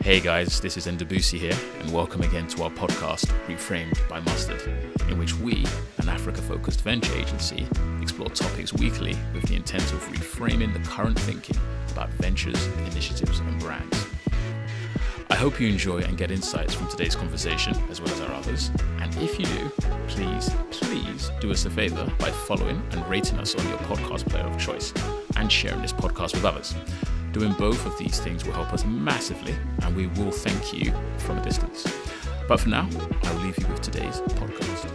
Hey guys, this is Ndabusi here, and welcome again to our podcast, Reframed by Mustard, in which we, an Africa focused venture agency, explore topics weekly with the intent of reframing the current thinking about ventures, initiatives, and brands. I hope you enjoy and get insights from today's conversation as well as our others. And if you do, please, please do us a favor by following and rating us on your podcast player of choice and sharing this podcast with others. Doing both of these things will help us massively, and we will thank you from a distance. But for now, I'll leave you with today's podcast.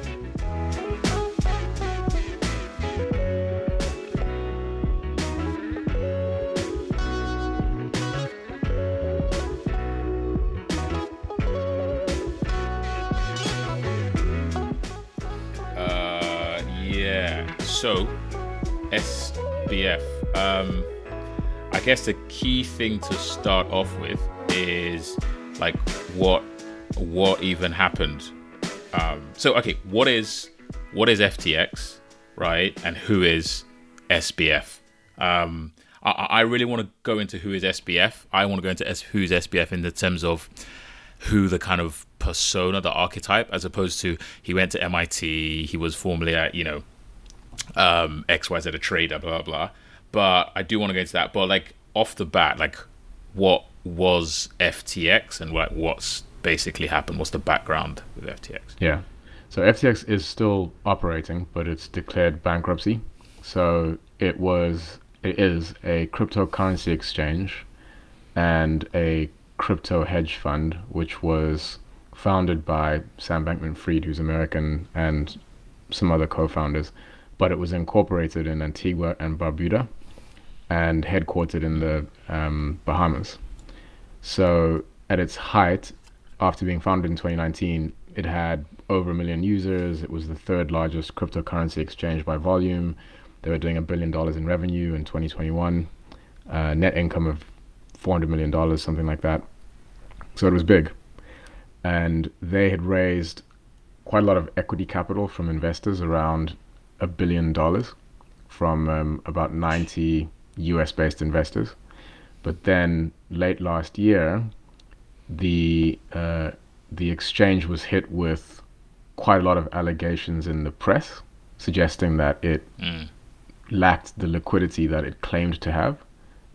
Uh, yeah. So, SBF. Um, I guess the key thing to start off with is like what what even happened. Um, so okay, what is what is FTX, right? And who is SBF? Um, I, I really want to go into who is SBF. I want to go into S, who's SBF in the terms of who the kind of persona, the archetype, as opposed to he went to MIT, he was formerly at you know um, XYZ a trader, blah blah blah. But I do want to go into that. But like off the bat, like what was FTX and like what's basically happened? What's the background with FTX? Yeah. So FTX is still operating, but it's declared bankruptcy. So it was, it is a cryptocurrency exchange and a crypto hedge fund, which was founded by Sam Bankman Fried, who's American, and some other co founders. But it was incorporated in Antigua and Barbuda and headquartered in the um, Bahamas. So at its height, after being founded in 2019, it had over a million users. It was the third largest cryptocurrency exchange by volume. They were doing a billion dollars in revenue in 2021, uh, net income of 400 million dollars, something like that. So it was big, and they had raised quite a lot of equity capital from investors, around a billion dollars, from um, about 90 US-based investors. But then late last year, the uh, the exchange was hit with quite a lot of allegations in the press, suggesting that it Mm. lacked the liquidity that it claimed to have,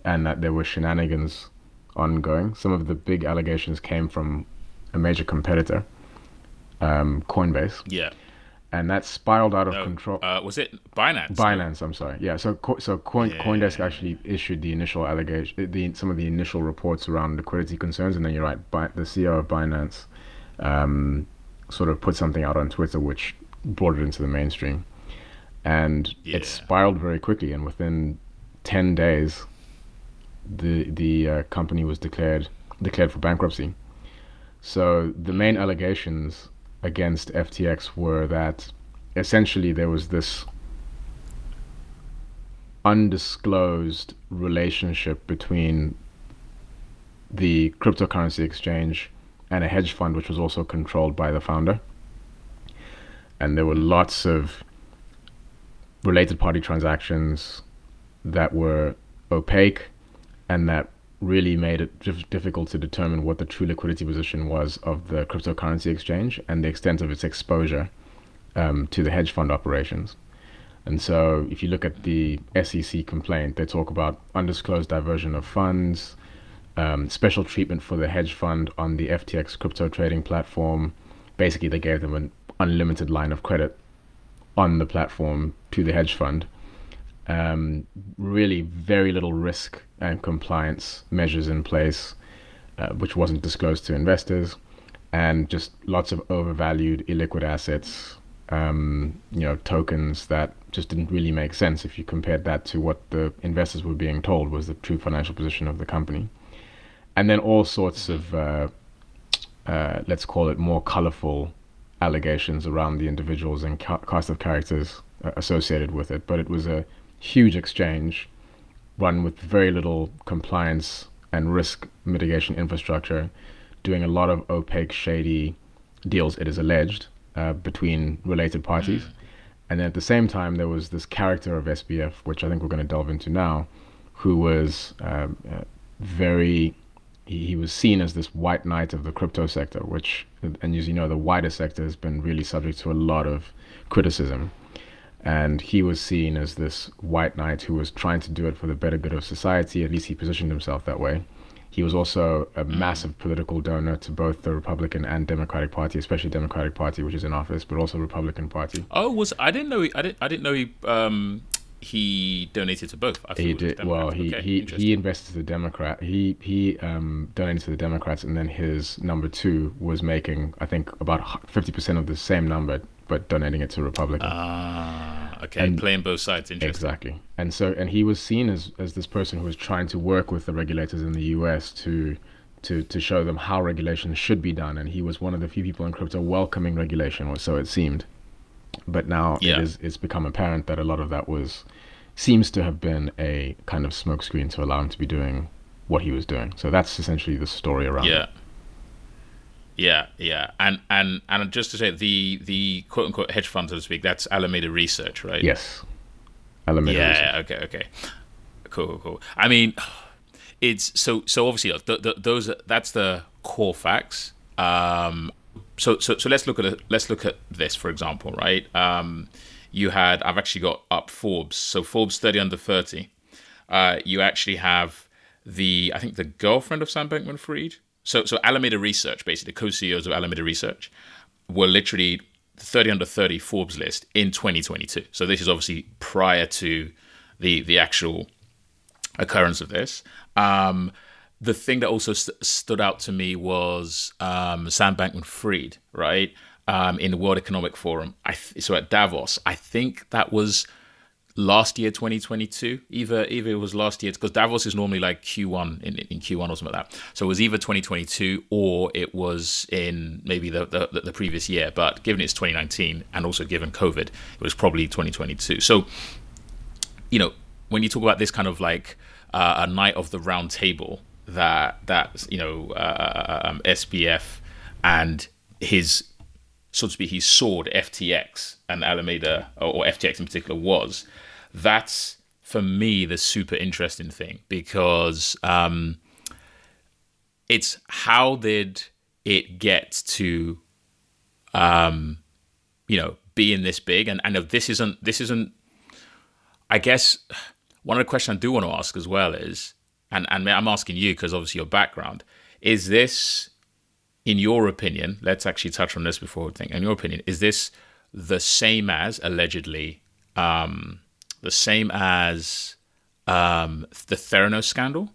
and that there were shenanigans ongoing. Some of the big allegations came from a major competitor, um, Coinbase, Yeah. And that spiraled out of No, control. Uh, was it Binance? Binance, I'm sorry. Yeah, so so Coin, Yeah. CoinDesk actually issued the initial allegation, the some of the initial reports around liquidity concerns, and then you're right, Bi- the CEO of Binance um, sort of put something out on Twitter which brought it into the mainstream, and Yeah. it spiraled very quickly, and within ten days, the the uh, company was declared declared for bankruptcy. So the main allegations against FTX were that essentially there was this undisclosed relationship between the cryptocurrency exchange and a hedge fund which was also controlled by the founder. And there were lots of related party transactions that were opaque and that really made it dif- difficult to determine what the true liquidity position was of the cryptocurrency exchange and the extent of its exposure um, to the hedge fund operations. And so, if you look at the SEC complaint, they talk about undisclosed diversion of funds, um, special treatment for the hedge fund on the FTX crypto trading platform. Basically, they gave them an unlimited line of credit on the platform to the hedge fund. Um, really, very little risk and compliance measures in place, uh, which wasn't disclosed to investors, and just lots of overvalued illiquid assets, um, you know, tokens that just didn't really make sense if you compared that to what the investors were being told was the true financial position of the company. And then all sorts of, uh, uh, let's call it more colorful allegations around the individuals and ca- cast of characters uh, associated with it. But it was a huge exchange run with very little compliance and risk mitigation infrastructure, doing a lot of opaque, shady deals, it is alleged, uh, between related parties. And then at the same time, there was this character of SBF, which I think we're going to delve into now, who was um, uh, very he, he was seen as this white knight of the crypto sector, which, and as you know, the wider sector has been really subject to a lot of criticism. And he was seen as this white knight who was trying to do it for the better good of society. At least he positioned himself that way. He was also a massive political donor to both the Republican and Democratic Party, especially Democratic Party, which is in office, but also Republican Party. Oh, was I didn't know he, I didn't I didn't know he um he donated to both. I he did well. He okay, he he invested to the Democrat. He he um, donated to the Democrats, and then his number two was making I think about fifty percent of the same number, but donating it to Republican. Ah, okay. And Playing both sides. Interesting. Exactly. And so and he was seen as as this person who was trying to work with the regulators in the U.S. to to to show them how regulation should be done, and he was one of the few people in crypto welcoming regulation, or so it seemed. But now yeah. it is it's become apparent that a lot of that was seems to have been a kind of smokescreen to allow him to be doing what he was doing. So that's essentially the story around yeah. it. Yeah, yeah, and and and just to say the the quote unquote hedge fund, so to speak, that's Alameda Research, right? Yes, Alameda. Yeah. Research. Okay. Okay. Cool. Cool. Cool. I mean, it's so so obviously th- th- those that's the core facts. Um, so so so let's look at it, let's look at this for example, right? Um, you had I've actually got up Forbes, so Forbes thirty under thirty. Uh, you actually have the I think the girlfriend of Sam Bankman-Fried. So so Alameda Research, basically the co-CEOs of Alameda Research, were literally 30 under 30 Forbes list in 2022. So this is obviously prior to the the actual occurrence of this. Um, the thing that also st- stood out to me was um, Sam Bankman-Fried, right? Um, in the World Economic Forum. Th- so at Davos, I think that was last year, 2022. Either either it was last year because Davos is normally like Q1 in, in Q1 or something like that. So it was either 2022 or it was in maybe the, the, the previous year. But given it's 2019 and also given COVID, it was probably 2022. So you know when you talk about this kind of like uh, a knight of the round table that that you know uh, um, SBF and his so to speak his sword FTX and Alameda or FTX in particular was that's for me the super interesting thing because um, it's how did it get to um, you know being this big and and this isn't this isn't I guess one of the questions I do want to ask as well is and and I'm asking you because obviously your background is this, in your opinion, let's actually touch on this before we think. In your opinion, is this the same as allegedly, um, the same as um, the Theranos scandal,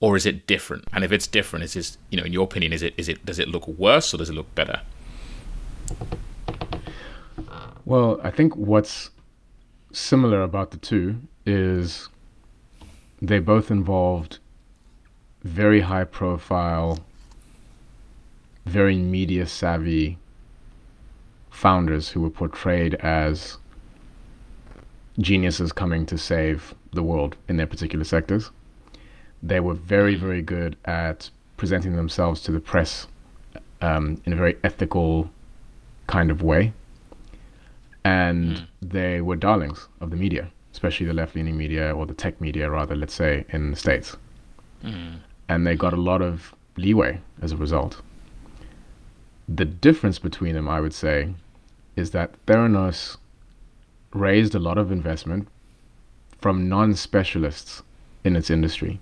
or is it different? And if it's different, is this, you know, in your opinion, is it is it does it look worse or does it look better? Well, I think what's similar about the two is they both involved very high profile, very media savvy founders who were portrayed as geniuses coming to save the world in their particular sectors. They were very, very good at presenting themselves to the press um, in a very ethical kind of way. And mm. they were darlings of the media especially the left-leaning media or the tech media, rather, let's say, in the states. Mm. And they got a lot of leeway as a result. The difference between them, I would say, is that Theranos raised a lot of investment from non-specialists in its industry.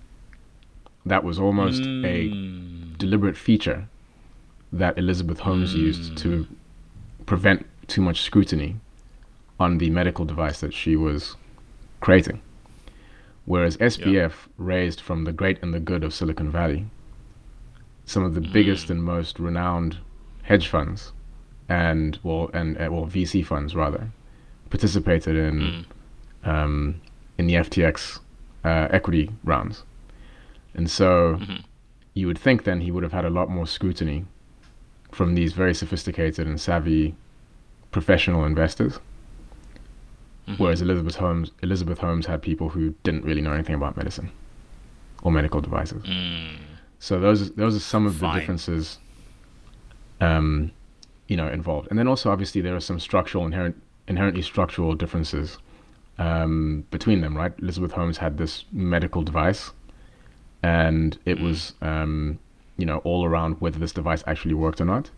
That was almost mm. a deliberate feature that Elizabeth Holmes mm. used to prevent too much scrutiny on the medical device that she was creating. Whereas SBF raised from the great and the good of Silicon Valley, some of the mm. biggest and most renowned hedge funds and well and uh, well VC funds rather participated in mm. um, in the FTX uh, equity rounds, and so mm-hmm. you would think then he would have had a lot more scrutiny from these very sophisticated and savvy professional investors. Mm-hmm. Whereas Elizabeth Holmes, Elizabeth Holmes had people who didn't really know anything about medicine or medical devices. Mm. So those those are some of Fine. the differences, um, you know, involved. And then also obviously there are some structural inherent inherently structural differences um, between them. Right? Elizabeth Holmes had this medical device, and it was um, you know all around whether this device actually worked or not.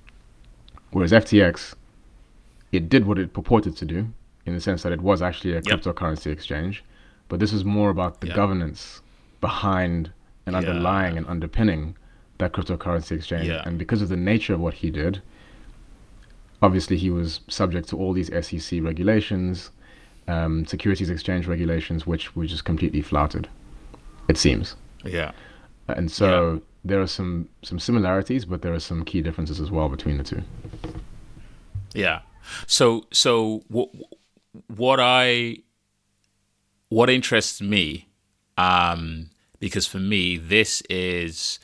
Whereas FTX, it did what it purported to do in the sense that it was actually a Yep. cryptocurrency exchange, but this is more about the Yeah. governance behind and Yeah. underlying and underpinning that cryptocurrency exchange. Yeah. And because of the nature of what he did, obviously he was subject to all these SEC regulations, um, Securities Exchange regulations, which were just completely flouted. It seems. Yeah. And so there are some some similarities, but there are some key differences as well between the two. Yeah. So so what what I what interests me um because for me this is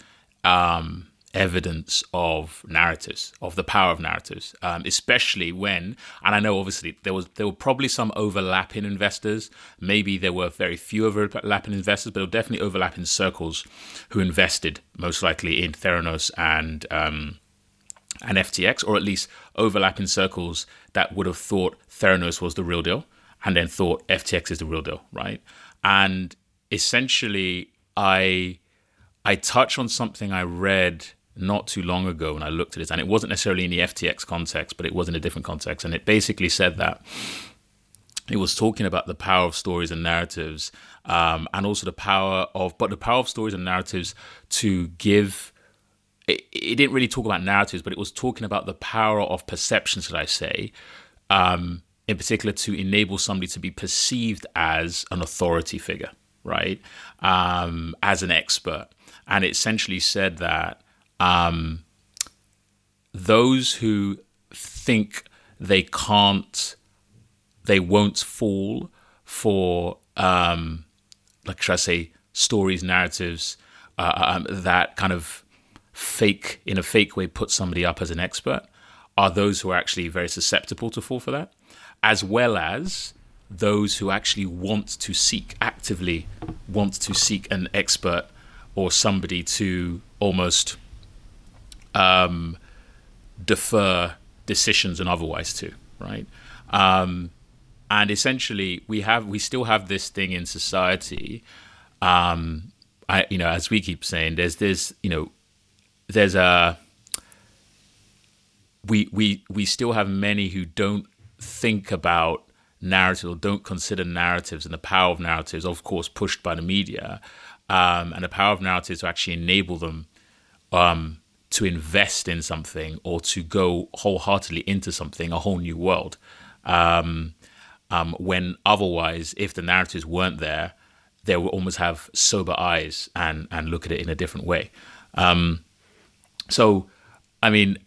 um evidence of narratives of the power of narratives um, especially when and i know obviously there was there were probably some overlapping investors maybe there were very few overlapping investors but there were definitely overlapping circles who invested most likely in theranos and um, and FTX, or at least overlapping circles that would have thought Theranos was the real deal and then thought FTX is the real deal, right? And essentially, I I touch on something I read not too long ago when I looked at this, and it wasn't necessarily in the FTX context, but it was in a different context, and it basically said that it was talking about the power of stories and narratives, um, and also the power of, but the power of stories and narratives to give it, it didn't really talk about narratives, but it was talking about the power of perception, should I say, um, in particular to enable somebody to be perceived as an authority figure, right? Um, as an expert. And it essentially said that um, those who think they can't, they won't fall for, um, like, should I say, stories, narratives uh, um, that kind of fake in a fake way put somebody up as an expert are those who are actually very susceptible to fall for that as well as those who actually want to seek actively want to seek an expert or somebody to almost um, defer decisions and otherwise to right? Um, and essentially we have we still have this thing in society um, I, you know as we keep saying there's this you know there's a we we we still have many who don't think about narrative or don't consider narratives and the power of narratives, of course, pushed by the media, um, and the power of narratives to actually enable them um, to invest in something or to go wholeheartedly into something, a whole new world. Um, um, when otherwise, if the narratives weren't there, they would almost have sober eyes and and look at it in a different way. Um, so, I mean,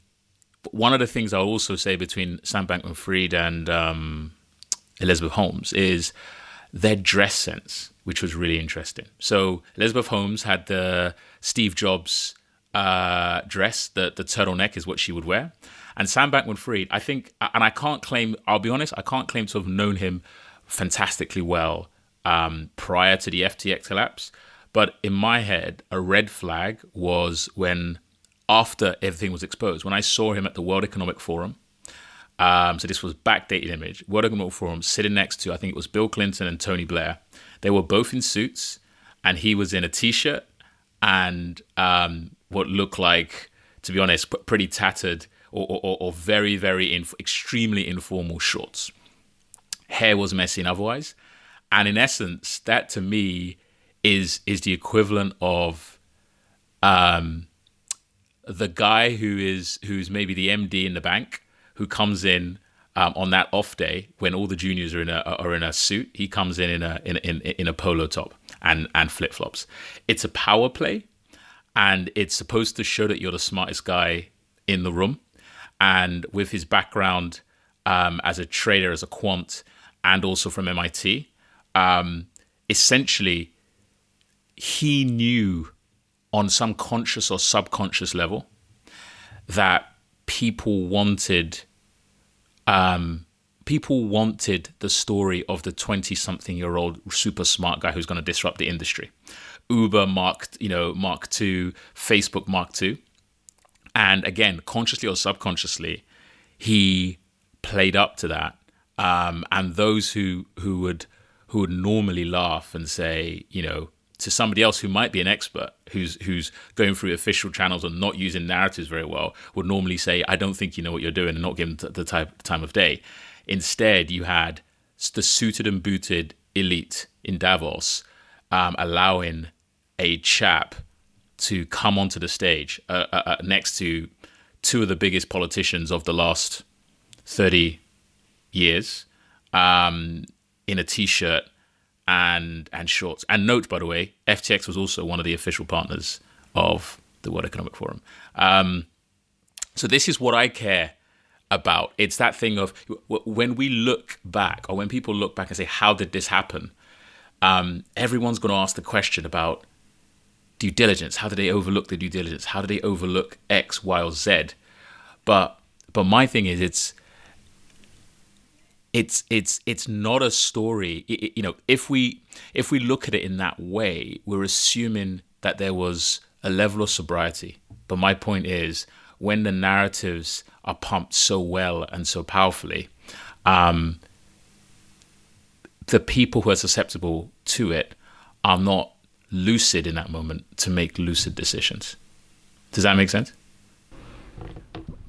one of the things I'll also say between Sam Bankman Fried and um, Elizabeth Holmes is their dress sense, which was really interesting. So, Elizabeth Holmes had the Steve Jobs uh, dress, the, the turtleneck is what she would wear. And Sam Bankman Fried, I think, and I can't claim, I'll be honest, I can't claim to have known him fantastically well um, prior to the FTX collapse. But in my head, a red flag was when after everything was exposed. When I saw him at the World Economic Forum, um, so this was backdated image, World Economic Forum sitting next to, I think it was Bill Clinton and Tony Blair. They were both in suits, and he was in a t-shirt and um, what looked like, to be honest, pretty tattered or, or, or very, very inf- extremely informal shorts. Hair was messy and otherwise, and in essence, that to me is is the equivalent of um, the guy who is who's maybe the MD in the bank who comes in um, on that off day when all the juniors are in a are in a suit. He comes in in a in in, in a polo top and and flip flops. It's a power play, and it's supposed to show that you're the smartest guy in the room. And with his background um, as a trader, as a quant, and also from MIT, um, essentially he knew on some conscious or subconscious level that people wanted um, people wanted the story of the 20 something year old super smart guy who's going to disrupt the industry uber mark you know mark 2 facebook mark 2 and again consciously or subconsciously he played up to that. Um, and those who who would who would normally laugh and say you know to somebody else who might be an expert who's who's going through official channels and not using narratives very well would normally say i don't think you know what you're doing and not give them the type, time of day. Instead you had the suited and booted elite in davos um, allowing a chap to come onto the stage uh, uh, uh next to two of the biggest politicians of the last 30 years um, in a t-shirt and and shorts. And note, by the way, FTX was also one of the official partners of the World Economic Forum. Um, so this is what I care about. It's that thing of when we look back, or when people look back and say, "How did this happen?" Um, everyone's going to ask the question about due diligence. How did they overlook the due diligence? How did they overlook X, Y, or Z? But but my thing is, it's it's it's it's not a story it, you know if we if we look at it in that way we're assuming that there was a level of sobriety but my point is when the narratives are pumped so well and so powerfully um, the people who are susceptible to it are not lucid in that moment to make lucid decisions does that make sense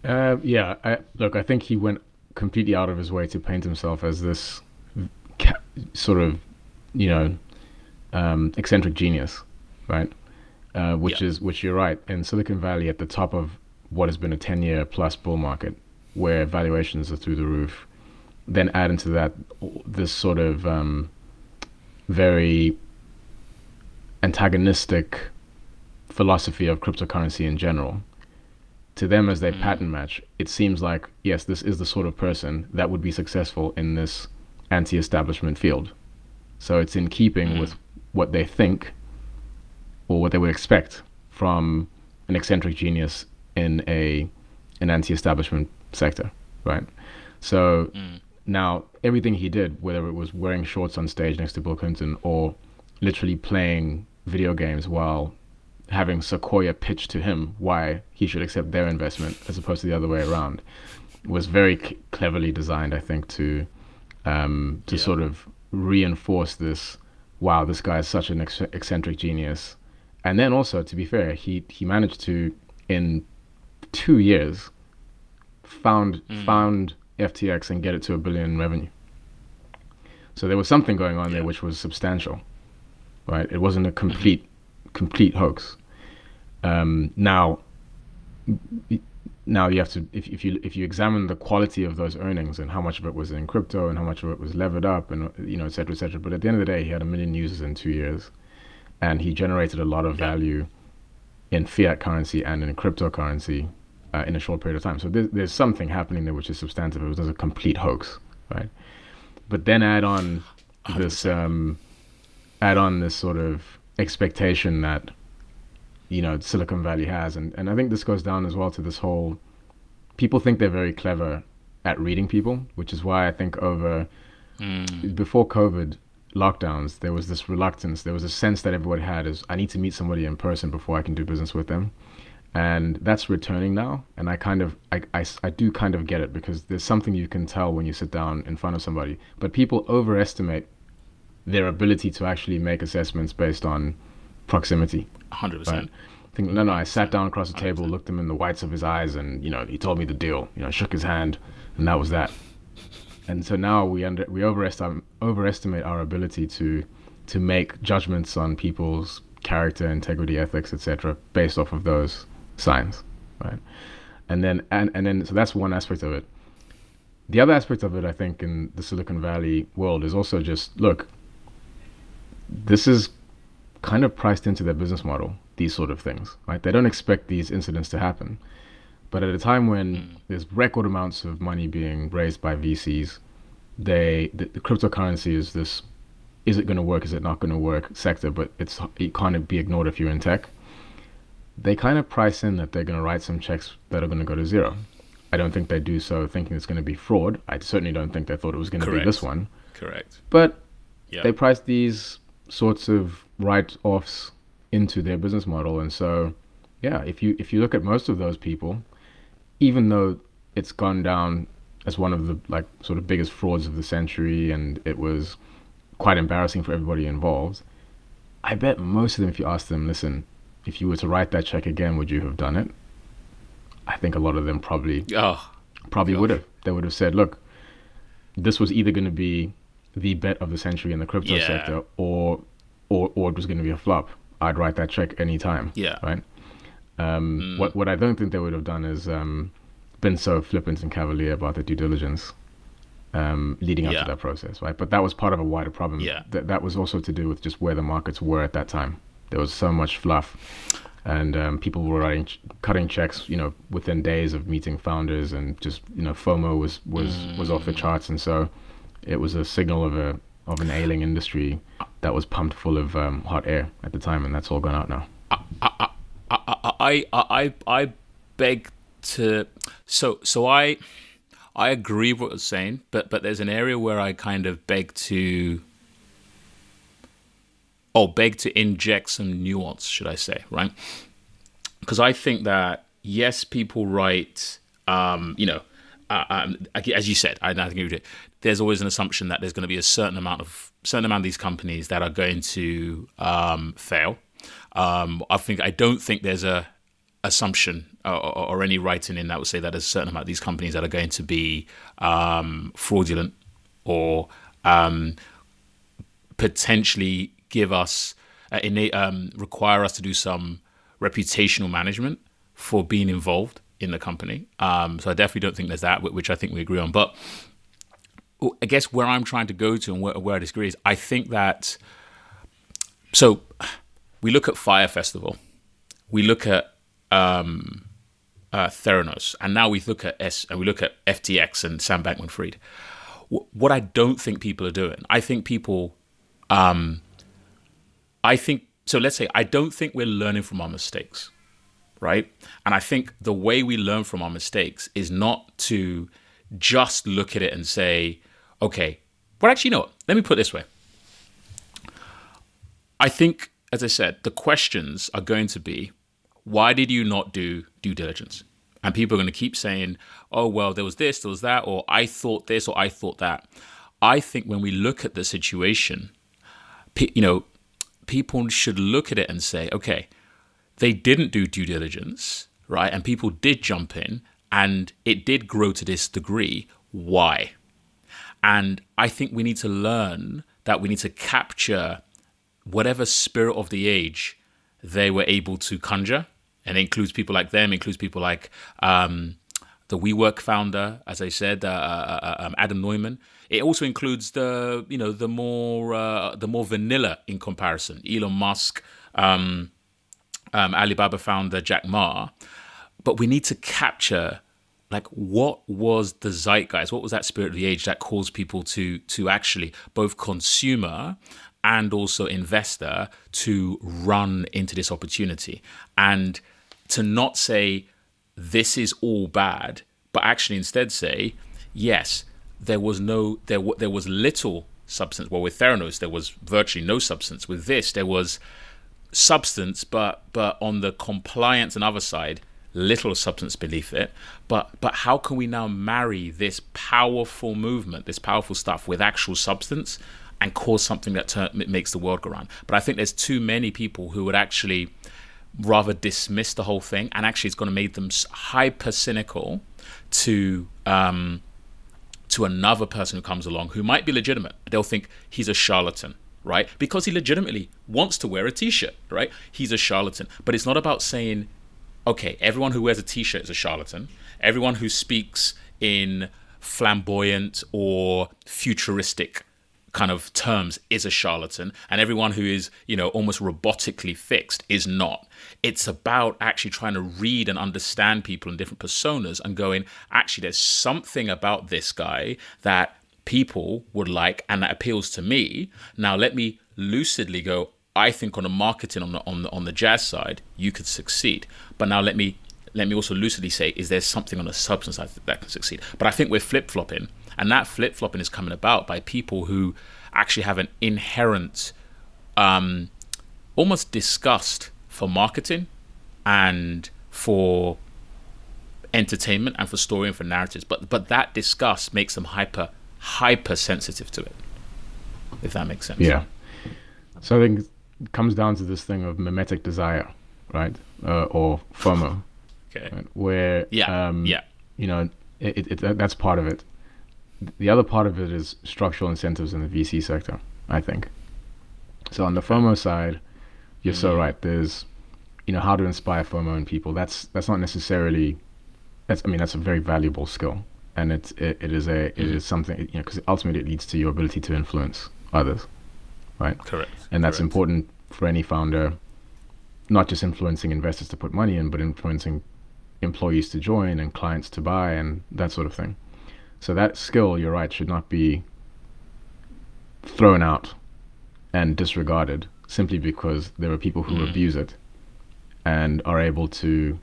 uh, yeah I, look i think he went completely out of his way to paint himself as this ca- sort of, you know, um, eccentric genius, right? Uh, which yeah. is which you're right in Silicon Valley at the top of what has been a 10 year plus bull market where valuations are through the roof. Then add into that this sort of um, very antagonistic philosophy of cryptocurrency in general to them as they mm. pattern match, it seems like yes, this is the sort of person that would be successful in this anti-establishment field. So it's in keeping mm. with what they think or what they would expect from an eccentric genius in a an anti-establishment sector, right? So mm. now everything he did, whether it was wearing shorts on stage next to Bill Clinton or literally playing video games while having Sequoia pitch to him why he should accept their investment as opposed to the other way around was very c- cleverly designed, I think, to um, to yeah. sort of reinforce this. Wow, this guy is such an ex- eccentric genius, and then also, to be fair, he he managed to in two years found mm. found FTX and get it to a billion in revenue. So there was something going on yeah. there which was substantial, right? It wasn't a complete complete hoax. Um, now, now you have to if, if you if you examine the quality of those earnings and how much of it was in crypto and how much of it was levered up and you know et cetera et cetera. But at the end of the day, he had a million users in two years, and he generated a lot of value in fiat currency and in cryptocurrency uh, in a short period of time. So there's, there's something happening there which is substantive. It was a complete hoax, right? But then add on this um, add on this sort of expectation that you know Silicon Valley has, and and I think this goes down as well to this whole people think they're very clever at reading people, which is why I think over mm. before COVID lockdowns there was this reluctance, there was a sense that everybody had is I need to meet somebody in person before I can do business with them. And that's returning now, and I kind of, I, I, I do kind of get it because there's something you can tell when you sit down in front of somebody. But people overestimate their ability to actually make assessments based on proximity. 100%. Right? I think, no, no, I sat down across the table, 100%. looked him in the whites of his eyes, and, you know, he told me the deal. You know, shook his hand, and that was that. And so now we under, we overestimate, overestimate our ability to to make judgments on people's character, integrity, ethics, etc., based off of those signs, right? And then and, and then so that's one aspect of it. The other aspect of it, I think, in the Silicon Valley world is also just look, this is kind of priced into their business model, these sort of things, right? They don't expect these incidents to happen. But at a time when mm. there's record amounts of money being raised by VCs, they the, the cryptocurrency is this is it going to work, is it not going to work sector, but it's it can't be ignored if you're in tech. They kind of price in that they're going to write some checks that are going to go to zero. I don't think they do so thinking it's going to be fraud. I certainly don't think they thought it was going to be this one. Correct. But they price these sorts of write-offs into their business model. And so, yeah, if you if you look at most of those people, even though it's gone down as one of the like sort of biggest frauds of the century, and it was quite embarrassing for everybody involved. I bet most of them, if you ask them, listen, if you were to write that check again, would you have done it? I think a lot of them probably Oh, probably gosh. would have. They would have said, look, this was either going to be the bet of the century in the crypto Yeah. sector, or or or it was going to be a flop. I'd write that check anytime. Yeah. Right. Um, Mm. What what I don't think they would have done is um, been so flippant and cavalier about the due diligence um, leading up Yeah. to that process, right? But that was part of a wider problem. Yeah. That that was also to do with just where the markets were at that time. There was so much fluff, and um, people were writing, cutting checks, you know, within days of meeting founders, and just you know, FOMO was was was off the Mm. charts, and so it was a signal of a of an ailing industry that was pumped full of um, hot air at the time, and that's all gone out now. I, I, I, I I beg to. So, so I, I agree with what you're saying, but but there's an area where I kind of beg to. Oh, beg to inject some nuance, should I say, right? Because I think that yes, people write, um, you know, uh, um, as you said, I, I agree with it. There's always an assumption that there's going to be a certain amount of certain amount of these companies that are going to um, fail. Um, I think I don't think there's a assumption or, or, or any writing in that would say that there's a certain amount of these companies that are going to be um, fraudulent or um, potentially give us uh, innate, um, require us to do some reputational management for being involved in the company. Um, so I definitely don't think there's that, which I think we agree on. But I guess where I'm trying to go to and where, where I disagree is I think that so we look at Fire Festival, we look at um, uh, Theranos, and now we look at S and we look at FTX and Sam Bankman-Fried. Wh- What I don't think people are doing, I think people, um, I think so. Let's say I don't think we're learning from our mistakes, right? And I think the way we learn from our mistakes is not to just look at it and say, okay, well, actually, you know what? Let me put this way. I think, as I said, the questions are going to be why did you not do due diligence? And people are going to keep saying, oh, well, there was this, there was that, or I thought this, or I thought that. I think when we look at the situation, you know, people should look at it and say, okay, they didn't do due diligence, right? And people did jump in and it did grow to this degree. Why? And I think we need to learn that we need to capture whatever spirit of the age they were able to conjure. And it includes people like them, includes people like um, the WeWork founder, as I said, uh, uh, um, Adam Neumann. It also includes the, you know, the more uh, the more vanilla in comparison, Elon Musk, um, um, Alibaba founder Jack Ma. But we need to capture like what was the zeitgeist? What was that spirit of the age that caused people to to actually both consumer and also investor to run into this opportunity? And to not say this is all bad but actually instead say yes there was no there wa- there was little substance. Well with Theranos there was virtually no substance. With this there was substance, but but on the compliance and other side, little substance beneath it. But but how can we now marry this powerful movement, this powerful stuff, with actual substance, and cause something that turn, makes the world go round? But I think there's too many people who would actually rather dismiss the whole thing, and actually it's going to make them hyper cynical to. Um, to another person who comes along who might be legitimate. They'll think he's a charlatan, right? Because he legitimately wants to wear a t-shirt, right? He's a charlatan. But it's not about saying, okay, everyone who wears a t-shirt is a charlatan. Everyone who speaks in flamboyant or futuristic kind of terms is a charlatan and everyone who is you know almost robotically fixed is not it's about actually trying to read and understand people in different personas and going actually there's something about this guy that people would like and that appeals to me now let me lucidly go i think on the marketing on the on the on the jazz side you could succeed. But now let me let me also lucidly say is there something on the substance side that can succeed? But i think we're flip-flopping and that flip-flopping is coming about by people who actually have an inherent um, almost disgust for marketing and for entertainment and for story and for narratives. But but that disgust makes them hyper hyper sensitive to it if that makes sense. Yeah. So I think comes down to this thing of mimetic desire, right? Uh, or FOMO, Okay. right? where Yeah. um, yeah. you know, it, it, it, that's part of it. The other part of it is structural incentives in the VC sector, I think. So on the FOMO side, you're so Mm. right. There's, you know, how to inspire FOMO in people. That's that's not necessarily, that's I mean that's a very valuable skill, and it's it, it is a it Mhm. is something you know because ultimately it leads to your ability to influence others, right? Correct. And that's Correct. important for any founder, not just influencing investors to put money in, but influencing employees to join and clients to buy and that sort of thing. So that skill, you're right, should not be thrown out and disregarded simply because there are people who Mm. abuse it and are able to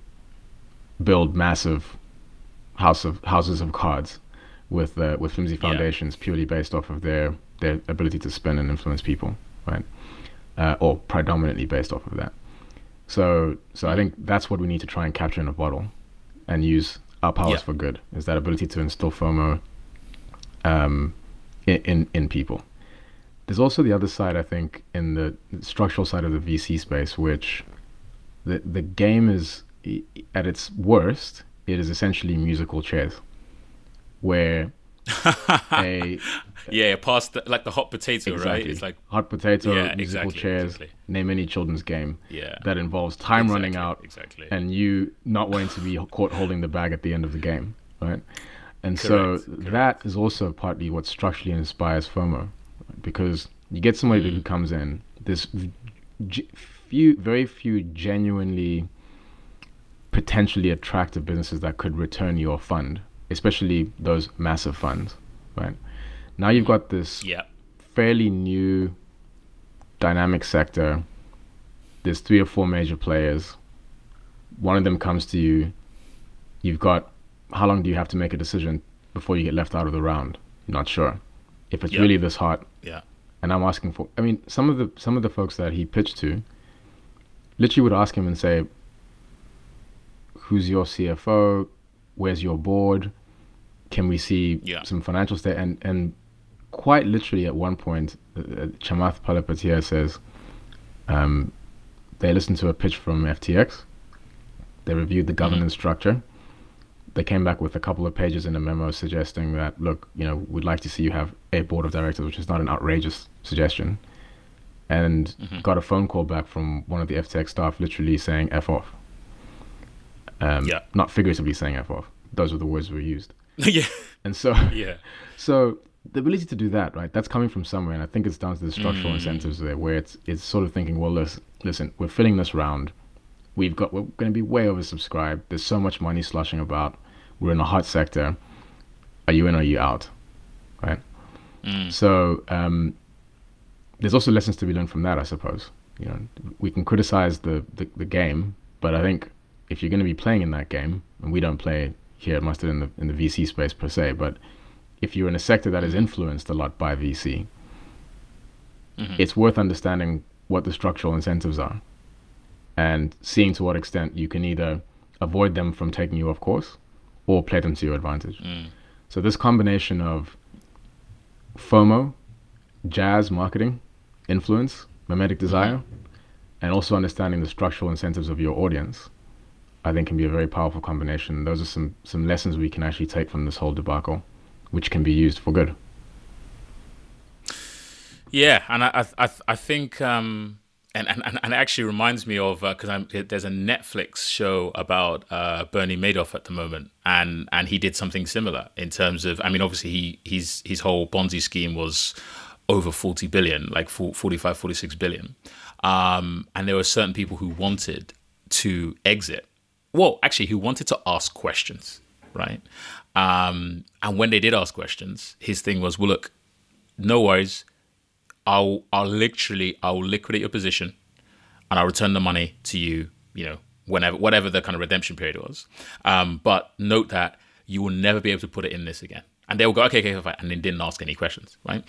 build massive house of houses of cards with uh, with flimsy Yeah. foundations purely based off of their their ability to spin and influence people, right? Uh, or predominantly based off of that. So so I think that's what we need to try and capture in a bottle, and use our powers Yeah. for good. Is that ability to instill FOMO um, in, in in people. There's also the other side, I think, in the structural side of the VC space, which the the game is at its worst. It is essentially musical chairs, where a yeah, past the, like the hot potato, right? It's like hot potato, Yeah, musical exactly, chairs. exactly. Name any children's game yeah, that involves time running out exactly. and you not wanting to be caught holding the bag at the end of the game, right? And so Correct, correct. that is also partly what structurally inspires FOMO, because you get somebody Mm. who comes in. There's few, very few genuinely potentially attractive businesses that could return your fund, especially those massive funds, right? Now you've got this yeah, fairly new dynamic sector. There's three or four major players. One of them comes to you. You've got how long do you have to make a decision before you get left out of the round? You're not sure. If it's Yeah. really this hot, yeah, and I'm asking for I mean, some of the some of the folks that he pitched to literally would ask him and say, Who's your CFO? Where's your board? Can we see Yeah. some financial state and and quite literally at one point uh, uh, Chamath Palihapitiya says um, they listened to a pitch from FTX. They reviewed the governance structure. They came back with a couple of pages in a memo suggesting that, look, you know, we'd like to see you have a board of directors, which is not an outrageous suggestion. And Mhm. got a phone call back from one of the FTX staff literally saying F off. Um, Yeah. Not figuratively saying F off. Those were the words were used. yeah, And so yeah, so the ability to do that, right? That's coming from somewhere, and I think it's down to the structural Mm. incentives there, where it's it's sort of thinking, well, listen, listen, we're filling this round, we've got we're going to be way oversubscribed. There's so much money sloshing about. We're in a hot sector. Are you in? Or are you out? Right. Mm. So um, there's also lessons to be learned from that, I suppose. You know, we can criticize the, the, the game, but I think if you're going to be playing in that game, and we don't play here at Mustard in the in the VC space per se, but if you're in a sector that is influenced a lot by VC, Mhm. it's worth understanding what the structural incentives are, and seeing to what extent you can either avoid them from taking you off course, or play them to your advantage. Mm. So this combination of FOMO, jazz marketing, influence, mimetic desire, and also understanding the structural incentives of your audience, I think can be a very powerful combination. Those are some some lessons we can actually take from this whole debacle, which can be used for good. Yeah, and I I I, think um and, and and it actually reminds me of because I'm there's a Netflix show about uh, Bernie Madoff at the moment, and and he did something similar in terms of I mean obviously he his his whole Ponzi scheme was over 40 billion, like 45, 46 billion, um, and there were certain people who wanted to exit. Well, actually, who wanted to ask questions, right? Um, and when they did ask questions, his thing was, well, look, no worries. I'll I'll literally I'll liquidate your position and I'll return the money to you, you know, whenever whatever the kind of redemption period was. Um, but note that you will never be able to put it in this again. And they will go, okay, okay, fine, and then didn't ask any questions, right?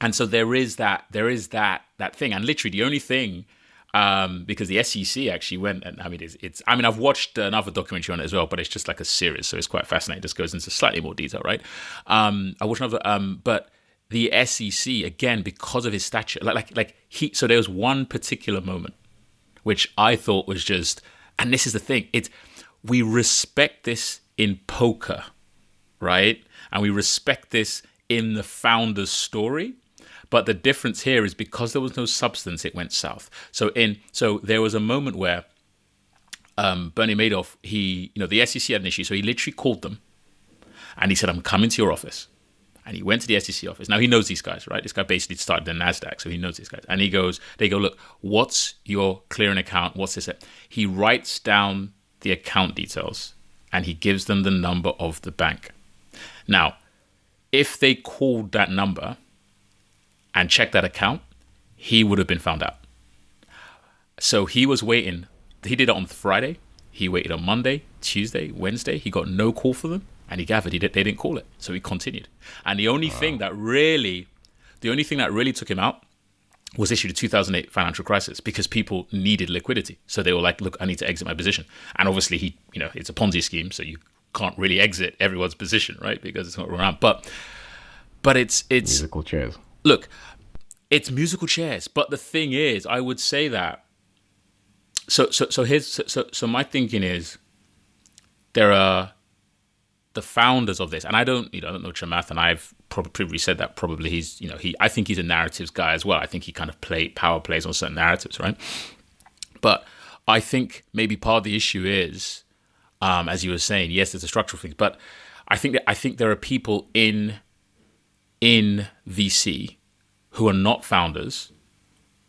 And so there is that there is that that thing. And literally the only thing um, because the SEC actually went and I mean it's, it's I mean I've watched another documentary on it as well, but it's just like a series, so it's quite fascinating. It just goes into slightly more detail, right? Um, I watched another um, but the SEC again because of his stature. Like like like he. So there was one particular moment which I thought was just, and this is the thing. It's we respect this in poker, right? And we respect this in the founder's story. But the difference here is because there was no substance, it went south. So in so there was a moment where um, Bernie Madoff, he you know the SEC had an issue, so he literally called them, and he said, "I'm coming to your office." And he went to the SEC office. Now he knows these guys, right? This guy basically started the Nasdaq, so he knows these guys. And he goes, they go, look, what's your clearing account? What's this? He writes down the account details and he gives them the number of the bank. Now, if they called that number and checked that account, he would have been found out. So he was waiting. He did it on Friday. He waited on Monday, Tuesday, Wednesday. He got no call for them, and he gathered he did, they didn't call it. So he continued. And the only wow. thing that really, the only thing that really took him out was issued a 2008 financial crisis because people needed liquidity. So they were like, look, I need to exit my position. And obviously, he, you know, it's a Ponzi scheme, so you can't really exit everyone's position, right? Because it's not around. But, but it's it's musical chairs. Look, it's musical chairs. But the thing is, I would say that. So so so here's so so, my thinking is, there are the founders of this, and I don't, you know, I don't know Chamath, and I've probably said that probably he's, you know, he, I think he's a narratives guy as well. I think he kind of play power plays on certain narratives, right? But I think maybe part of the issue is, um, as you were saying, yes, there's a structural thing, but I think that I think there are people in in VC who are not founders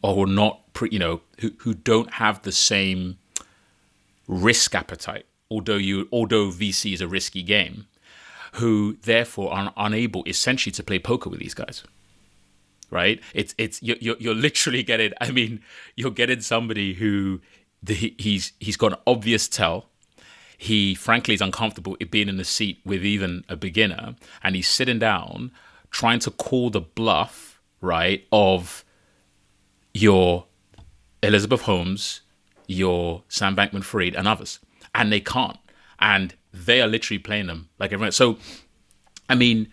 or who are not, pre, you know, who who don't have the same risk appetite although you although VC is a risky game, who therefore are unable essentially to play poker with these guys. Right? It's it's you're you're, literally getting. I mean, you're getting somebody who the, he's he's got an obvious tell. He frankly is uncomfortable being in the seat with even a beginner, and he's sitting down trying to call the bluff right of your Elizabeth Holmes, your Sam Bankman Fried, and others and they can't, and they are literally playing them like everyone. So, I mean,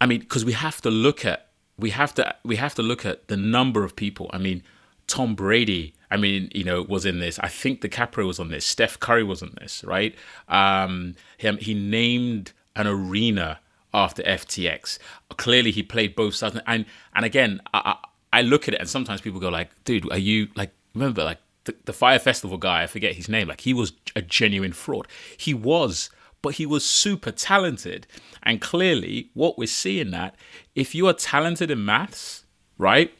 I mean, because we have to look at we have to we have to look at the number of people. I mean, Tom Brady. I mean, you know, was in this. I think DiCaprio was on this. Steph Curry was on this, right? Um, him, he named an arena after FTX. Clearly, he played both sides. And and again, I, I, look at it, and sometimes people go like, "Dude, are you like?" Remember, like the, the Fyre Festival guy, I forget his name, like he was a genuine fraud. He was, but he was super talented. And clearly, what we're seeing that if you are talented in maths, right,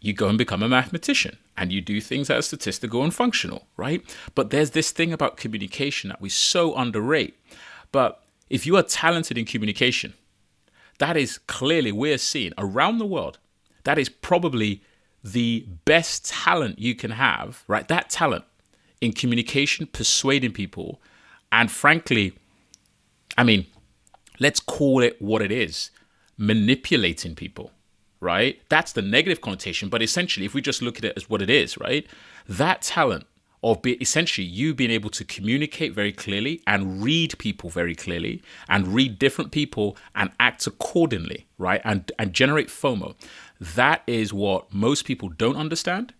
you go and become a mathematician and you do things that are statistical and functional, right? But there's this thing about communication that we so underrate. But if you are talented in communication, that is clearly we're seeing around the world. That is probably the best talent you can have, right? That talent in communication, persuading people, and frankly, I mean, let's call it what it is manipulating people, right? That's the negative connotation. But essentially, if we just look at it as what it is, right? That talent of be, essentially you being able to communicate very clearly and read people very clearly and read different people and act accordingly, right? And and generate FOMO. That is what most people don't understand.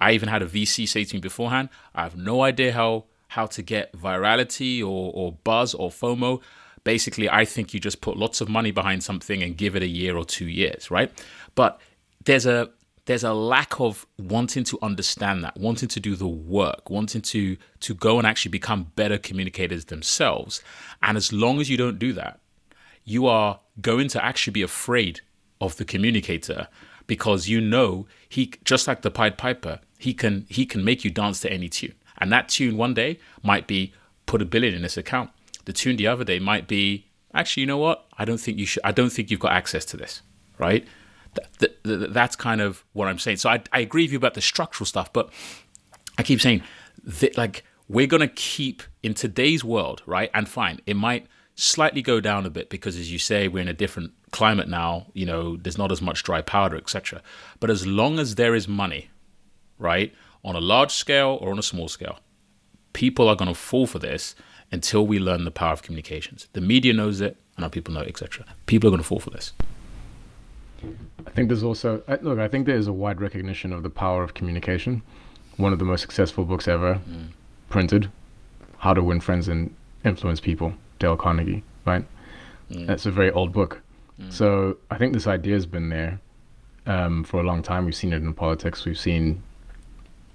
I even had a VC say to me beforehand, I have no idea how how to get virality or, or buzz or FOMO. Basically, I think you just put lots of money behind something and give it a year or two years, right? But there's a there's a lack of wanting to understand that, wanting to do the work, wanting to to go and actually become better communicators themselves. And as long as you don't do that, you are going to actually be afraid of the communicator because you know he just like the Pied Piper, he can he can make you dance to any tune. And that tune one day might be put a billion in this account. The tune the other day might be actually, you know what? I don't think you should. I don't think you've got access to this, right? Th- th- th- that's kind of what I'm saying. So I, I agree with you about the structural stuff, but I keep saying that like we're gonna keep in today's world, right? And fine, it might slightly go down a bit because, as you say, we're in a different climate now. You know, there's not as much dry powder, etc. But as long as there is money, right, on a large scale or on a small scale, people are going to fall for this until we learn the power of communications. The media knows it, and our people know, etc. People are going to fall for this. I think there's also look. I think there is a wide recognition of the power of communication. One of the most successful books ever mm. printed, "How to Win Friends and Influence People," Dale Carnegie. Right. Mm. That's a very old book. Mm. So I think this idea has been there um, for a long time. We've seen it in politics. We've seen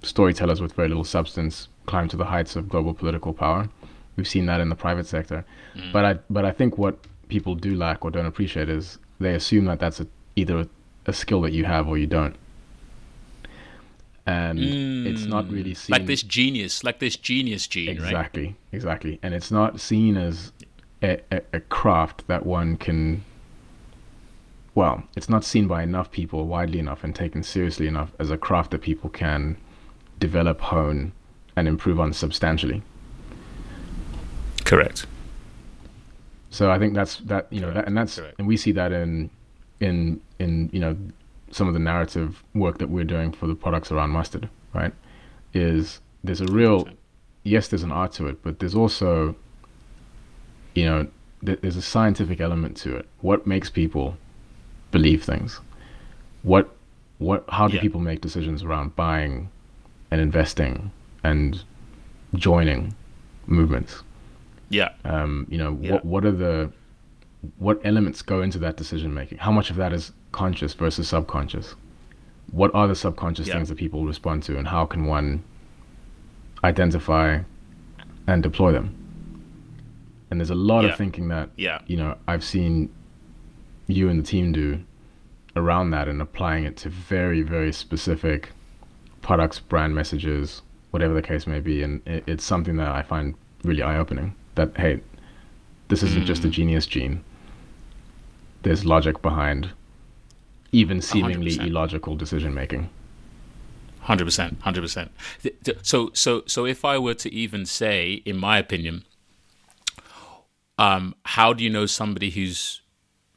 storytellers with very little substance climb to the heights of global political power. We've seen that in the private sector. Mm. But I but I think what people do lack or don't appreciate is they assume that that's a, either a skill that you have or you don't. And mm. it's not really seen like this genius, like this genius gene, exactly, right? Exactly, and it's not seen as a, a, a craft that one can well, it's not seen by enough people widely enough and taken seriously enough as a craft that people can develop, hone, and improve on substantially. Correct. So I think that's that you know that, and that's Correct. and we see that in in in you know some of the narrative work that we're doing for the products around mustard, right? Is there's a real yes, there's an art to it, but there's also you know th- there's a scientific element to it. What makes people believe things? What what how do yeah. people make decisions around buying and investing and joining movements? Yeah. Um, you know, yeah. what what are the what elements go into that decision making? How much of that is conscious versus subconscious? What are the subconscious yeah. things that people respond to and how can one identify and deploy them? And there's a lot of thinking that yeah. you know, I've seen you and the team do around that and applying it to very, very specific products, brand messages, whatever the case may be. And it, it's something that I find really eye opening that, hey, this isn't mm. just a hmm. genius gene. There's logic behind even seemingly 100%. illogical decision making. Hundred percent, hundred percent. So, so, so, if I were to even say, in my opinion, um, how do you know somebody who's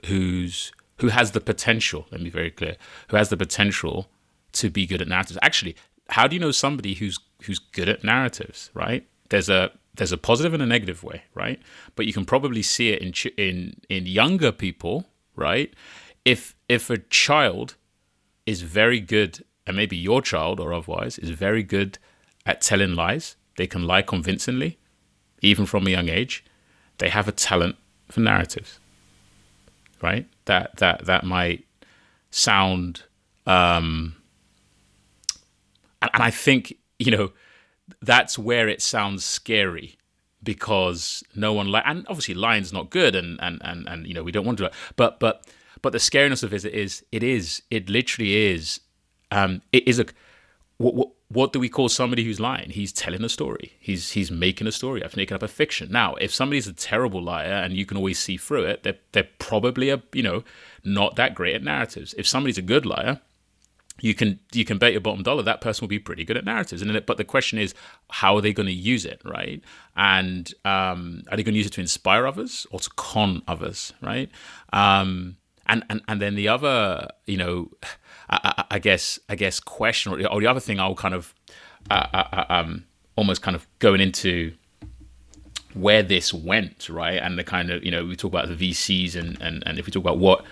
who's who has the potential, let me be very clear, who has the potential to be good at narratives. Actually, how do you know somebody who's who's good at narratives, right? There's a there's a positive and a negative way, right? But you can probably see it in in in younger people, right? If if a child is very good, and maybe your child or otherwise is very good at telling lies, they can lie convincingly, even from a young age. They have a talent for narratives right? That that that might sound um and, and I think, you know, that's where it sounds scary because no one like and obviously lying's not good and and and, and you know we don't want to do it but but but the scariness of it is it is it literally is um it is a what, what what do we call somebody who's lying? He's telling a story. He's he's making a story. I've making up a fiction. Now, if somebody's a terrible liar and you can always see through it, they're they're probably a you know not that great at narratives. If somebody's a good liar, you can you can bet your bottom dollar that person will be pretty good at narratives. And but the question is, how are they going to use it, right? And um, are they going to use it to inspire others or to con others, right? Um, and and and then the other, you know I, I, guess I guess question or, or, the other thing I'll kind of uh, uh, uh, um, almost kind of going into where this went right and the kind of you know we talk about the VCs and and, and if we talk about what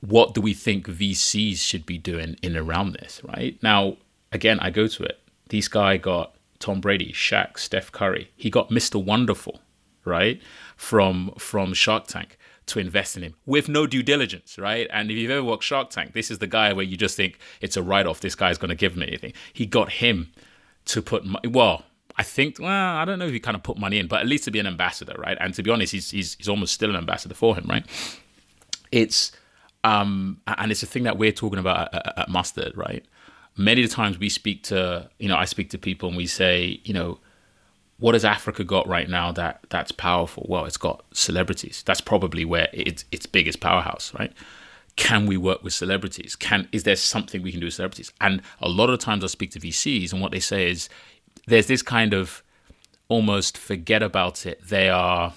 what do we think VCs should be doing in around this right now again I go to it this guy got Tom Brady Shaq Steph Curry he got Mr Wonderful right from from Shark Tank to invest in him with no due diligence, right? And if you've ever watched Shark Tank, this is the guy where you just think it's a write off. This guy's going to give him anything. He got him to put, well, I think, well, I don't know if he kind of put money in, but at least to be an ambassador, right? And to be honest, he's, he's, he's almost still an ambassador for him, right? It's, um, and it's a thing that we're talking about at, at Mustard, right? Many of the times we speak to, you know, I speak to people and we say, you know, what has Africa got right now that that's powerful? Well, it's got celebrities. That's probably where it's its biggest powerhouse, right? Can we work with celebrities? Can is there something we can do with celebrities? And a lot of times I speak to VCs, and what they say is there's this kind of almost forget about it. They are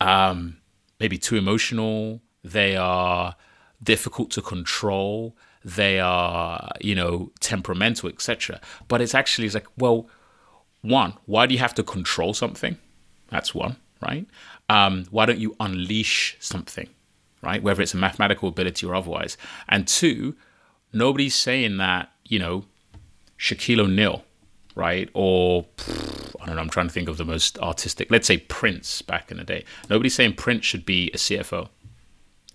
um, maybe too emotional. They are difficult to control. They are, you know, temperamental, etc. But it's actually it's like, well, one, why do you have to control something? That's one, right? Um, why don't you unleash something, right? Whether it's a mathematical ability or otherwise. And two, nobody's saying that, you know, Shaquille O'Neal, right? Or I don't know, I'm trying to think of the most artistic, let's say Prince back in the day. Nobody's saying Prince should be a CFO,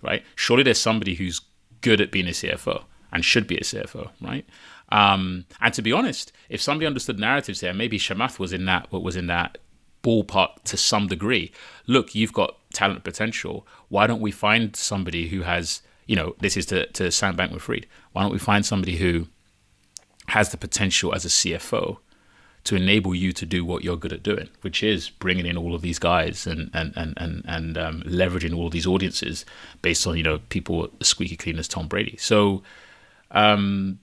right? Surely there's somebody who's good at being a CFO and should be a CFO, right? Um, and to be honest, if somebody understood narratives there, maybe Chamath was in that what was in that ballpark to some degree. Look, you've got talent potential. Why don't we find somebody who has, you know, this is to, to Sam Bankman Fried. Why don't we find somebody who has the potential as a CFO to enable you to do what you're good at doing, which is bringing in all of these guys and and and and, and um, leveraging all of these audiences based on you know people squeaky clean as Tom Brady. So, um,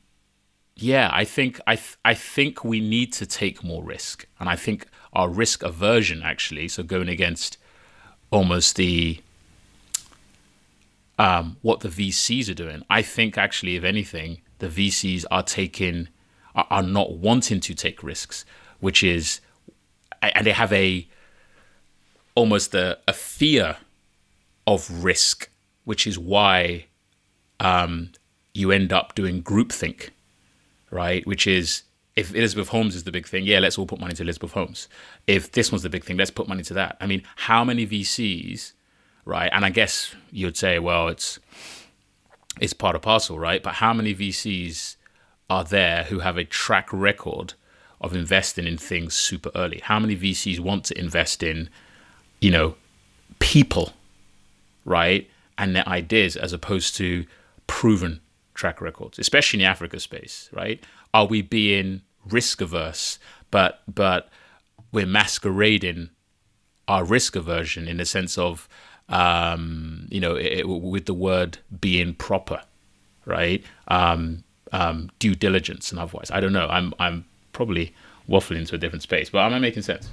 yeah, I think I th- I think we need to take more risk, and I think our risk aversion actually, so going against almost the um, what the VCs are doing. I think actually, if anything, the VCs are taking are, are not wanting to take risks, which is, and they have a almost a, a fear of risk, which is why um, you end up doing groupthink, right? Which is if Elizabeth Holmes is the big thing, yeah, let's all put money to Elizabeth Holmes. If this one's the big thing, let's put money to that. I mean, how many VCs, right? And I guess you'd say, well, it's it's part of parcel, right? But how many VCs are there who have a track record of investing in things super early? How many VCs want to invest in, you know, people, right? And their ideas as opposed to proven track records, especially in the Africa space, right? Are we being risk averse, but but we're masquerading our risk aversion in the sense of um, you know, it, with the word being proper, right? Um, um, due diligence and otherwise. I don't know. I'm I'm probably waffling into a different space, but am I making sense?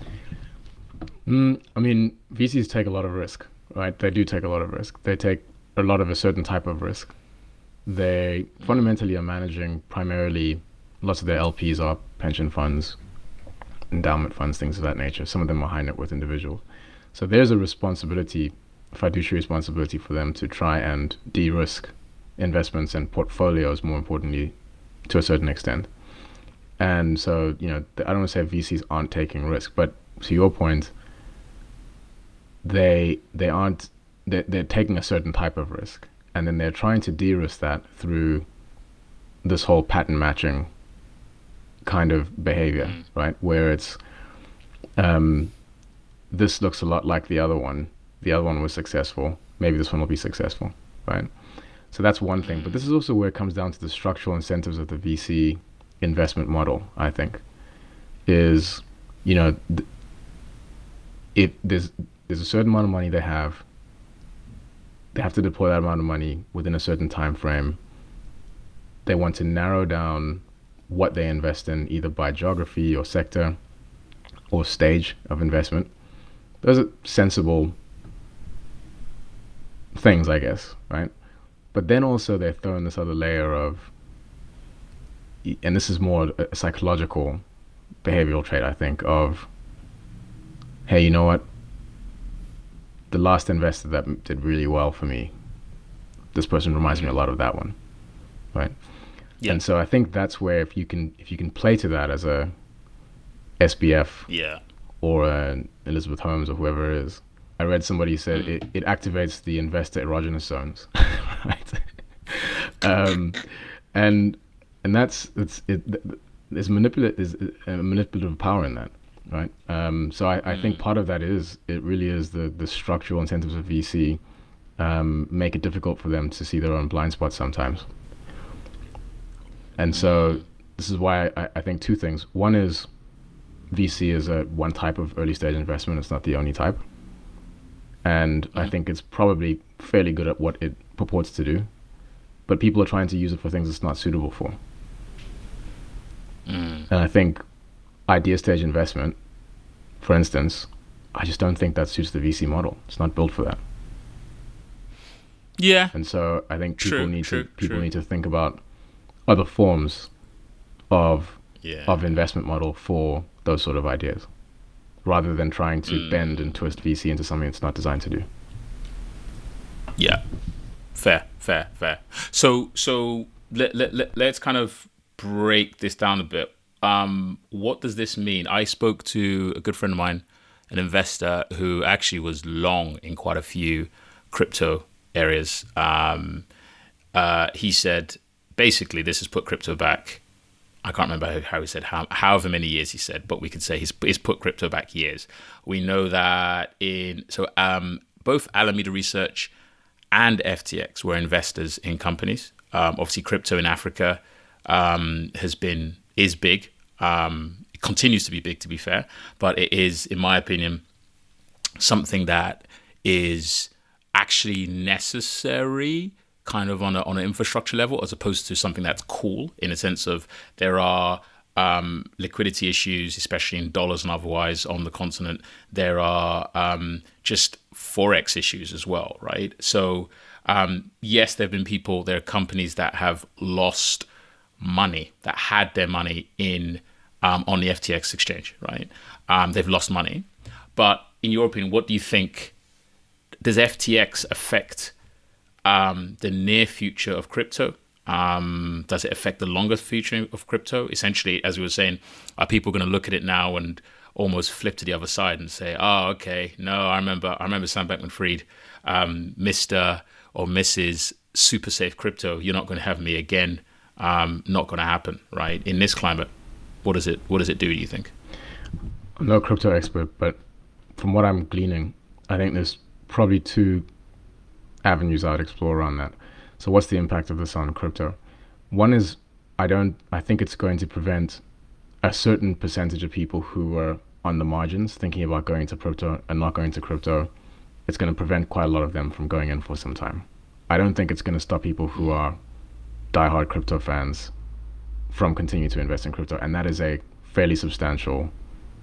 Mm, I mean, VCs take a lot of risk, right? They do take a lot of risk. They take a lot of a certain type of risk. They fundamentally are managing primarily lots of their LPs are pension funds, endowment funds, things of that nature. Some of them are high net worth individuals. So there's a responsibility, fiduciary responsibility for them to try and de risk investments and portfolios, more importantly, to a certain extent. And so, you know, I don't want to say VCs aren't taking risk, but to your point, they they aren't they're, they're taking a certain type of risk, and then they're trying to de-risk that through this whole pattern matching kind of behavior, mm. right? Where it's um, this looks a lot like the other one. The other one was successful. Maybe this one will be successful, right? So that's one thing. But this is also where it comes down to the structural incentives of the VC investment model, I think, is, you know, th- if there's there's a certain amount of money they have, they have to deploy that amount of money within a certain time frame. They want to narrow down what they invest in, either by geography or sector or stage of investment. Those are sensible things, I guess, right? But then also they throw in this other layer of, and this is more a psychological behavioral trait, I think, of, hey, you know what? The last investor that did really well for me, this person reminds me a lot of that one, right? Yeah. And so I think that's where if you can if you can play to that as a SBF, yeah, or an Elizabeth Holmes or whoever it is, I read somebody said it, it activates the investor erogenous zones, right? um, and and that's it's it. There's manipulate there's a manipulative power in that, right? Um, so I, I think mm. part of that is it really is the the structural incentives of VC um, make it difficult for them to see their own blind spots sometimes. And so mm. this is why I, I think two things. One is VC is a one type of early stage investment. It's not the only type and I think it's probably fairly good at what it purports to do. But people are trying to use it for things it's not suitable for. Mm. And I think idea stage investment, for instance, I just don't think that suits the VC model. It's not built for that. Yeah. And so I think people true, need true, to people true. need to think about other forms of yeah. of investment model for those sort of ideas rather than trying to mm. bend and twist VC into something it's not designed to do. Yeah. Fair, fair, fair. So, so let, let, let, let's kind of break this down a bit. Um, what does this mean? I spoke to a good friend of mine, an investor who actually was long in quite a few crypto areas. Um, uh, he said basically this has put crypto back. I can't remember how he said how, however many years he said, but we could say he's, he's put crypto back years. We know that in so um, both Alameda Research and FTX were investors in companies. Um, obviously, crypto in Africa um, has been is big. Um, it continues to be big, to be fair, but it is, in my opinion, something that is actually necessary kind of on a, on an infrastructure level as opposed to something that's cool in a sense of there are um, liquidity issues, especially in dollars and otherwise on the continent. There are um, just forex issues as well, right? So um, yes, there have been people, there are companies that have lost money that had their money in um, on the FTX exchange, right? Um, they've lost money, but in your opinion, what do you think? Does FTX affect um, the near future of crypto? Um, does it affect the longer future of crypto? Essentially, as we were saying, are people going to look at it now and almost flip to the other side and say, "Oh, okay, no, I remember, I remember Sam Bankman-Fried, um, Mister or Mrs. Super Safe Crypto. You're not going to have me again. Um, not going to happen, right? In this climate, what does it what does it do? Do you think? I'm no crypto expert, but from what I'm gleaning, I think there's probably two avenues I would explore around that. So, what's the impact of this on crypto? One is I don't. I think it's going to prevent a certain percentage of people who are on the margins thinking about going to crypto and not going to crypto. It's going to prevent quite a lot of them from going in for some time. I don't think it's going to stop people who are diehard crypto fans from continuing to invest in crypto, and that is a fairly substantial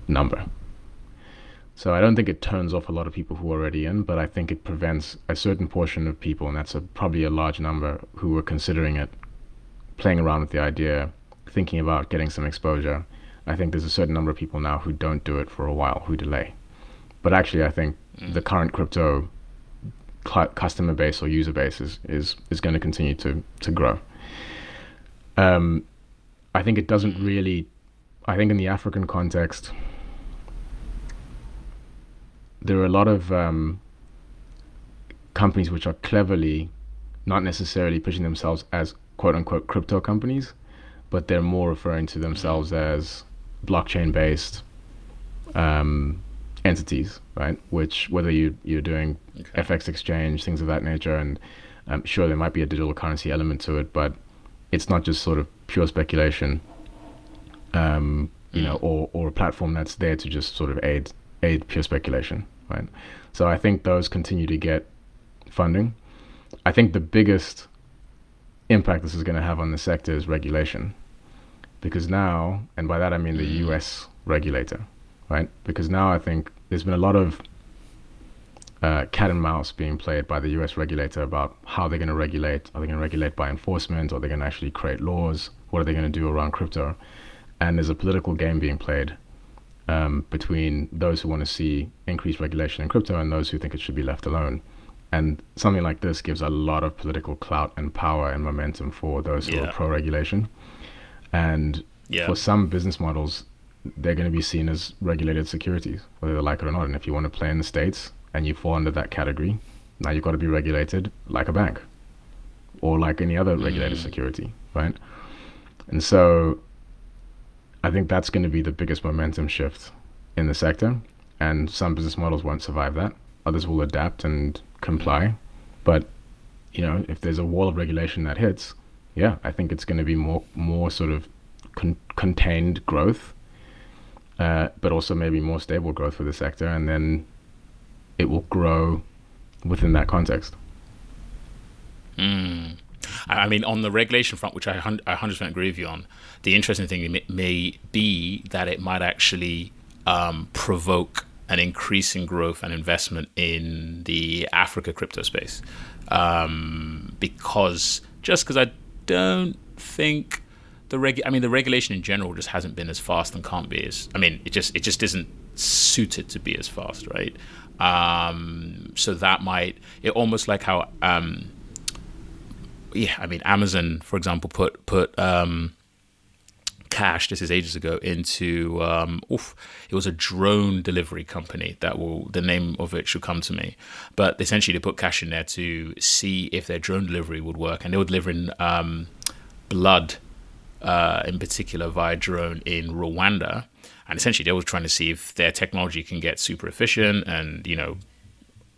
number. So I don't think it turns off a lot of people who are already in, but I think it prevents a certain portion of people, and that's a, probably a large number, who are considering it, playing around with the idea, thinking about getting some exposure. I think there's a certain number of people now who don't do it for a while, who delay. But actually, I think mm. the current crypto cl- customer base or user base is is, is going to continue to to grow. Um, I think it doesn't really. I think in the African context, there are a lot of um, companies which are cleverly not necessarily pushing themselves as quote unquote crypto companies, but they're more referring to themselves as blockchain based um, entities, right? Which whether you you're doing okay. FX exchange, things of that nature, and I'm sure there might be a digital currency element to it, but it's not just sort of pure speculation, um, you mm. know, or or a platform that's there to just sort of aid aid pure speculation, right? So I think those continue to get funding. I think the biggest impact this is going to have on the sector is regulation, because now, and by that I mean the U.S. regulator, right? Because now I think there's been a lot of uh, cat and mouse being played by the U.S. regulator about how they're going to regulate. Are they going to regulate by enforcement? Or are they going to actually create laws? What are they going to do around crypto? And there's a political game being played um, between those who want to see increased regulation in crypto and those who think it should be left alone. And something like this gives a lot of political clout and power and momentum for those who yeah. are pro regulation. And yeah. for some business models, they're going to be seen as regulated securities, whether they like it or not. And if you want to play in the States and you fall under that category, now you've got to be regulated like a bank or like any other regulated mm. security, right? And so I think that's going to be the biggest momentum shift in the sector. And some business models won't survive that. Others will adapt and comply. But, you know, if there's a wall of regulation that hits, yeah, I think it's going to be more, more sort of con- contained growth, uh, but also maybe more stable growth for the sector. And then it will grow within that context. Mm. I mean, on the regulation front, which I 100% agree with you on, the interesting thing may be that it might actually um, provoke an increase in growth and investment in the Africa crypto space. Um, because just because I don't think the reg, I mean, the regulation in general just hasn't been as fast and can't be as. I mean, it just it just isn't suited to be as fast, right? Um, so that might it almost like how um, yeah, I mean, Amazon, for example, put put um, cash. This is ages ago into um, oof, it was a drone delivery company that will the name of it should come to me, but essentially they put cash in there to see if their drone delivery would work, and they were delivering um, blood uh, in particular via drone in Rwanda, and essentially they were trying to see if their technology can get super efficient and you know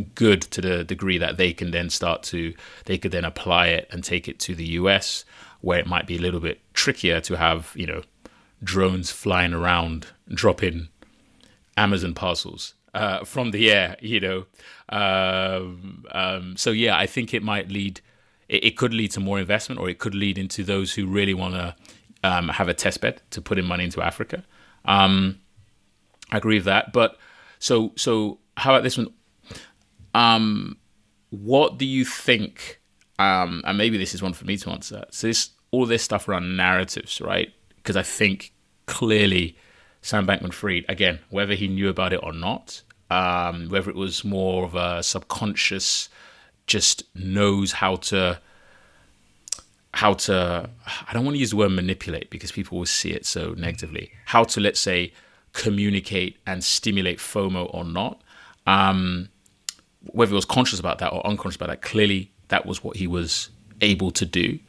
good to the degree that they can then start to they could then apply it and take it to the US where it might be a little bit trickier to have you know drones flying around dropping Amazon parcels uh, from the air you know? Um, um, so yeah I think it might lead it, it, could lead to more investment or it could lead into those who really want to um, have a test bed to put in money into Africa. Um, I agree with that but so so how about this one um, what do you think? Um, and maybe this is one for me to answer. So this all this stuff around narratives, right? Because I think clearly Sam Bankman-Fried, again, whether he knew about it or not, um, whether it was more of a subconscious, just knows how to how to I don't want to use the word manipulate because people will see it so negatively. How to let's say communicate and stimulate FOMO or not. Um, whether he was conscious about that or unconscious about that, clearly that was what he was able to do.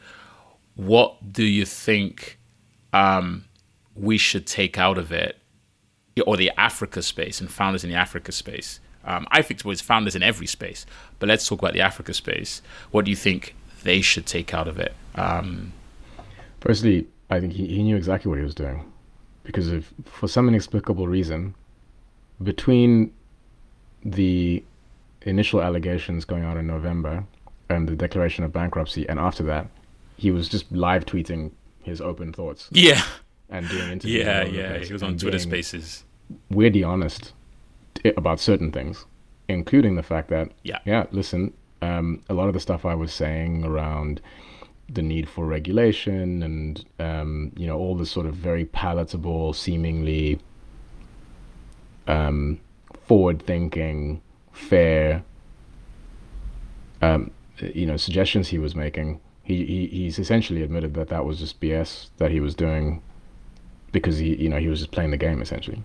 What do you think um, we should take out of it, or the Africa space and founders in the Africa space? Um, I think it's founders in every space, but let's talk about the Africa space. What do you think they should take out of it? Um, Firstly, I think he, he knew exactly what he was doing, because if for some inexplicable reason, between the initial allegations going out in November and the declaration of bankruptcy, and after that, he was just live tweeting his open thoughts. Yeah. And doing interviews. Yeah, yeah. He was on Twitter Spaces. Weirdly honest about certain things, including the fact that, yeah, yeah listen, um, a lot of the stuff I was saying around the need for regulation and um, you know all the sort of very palatable, seemingly um, forward-thinking fair, um, you know, suggestions he was making, he, he he's essentially admitted that that was just BS that he was doing because he you know he was just playing the game essentially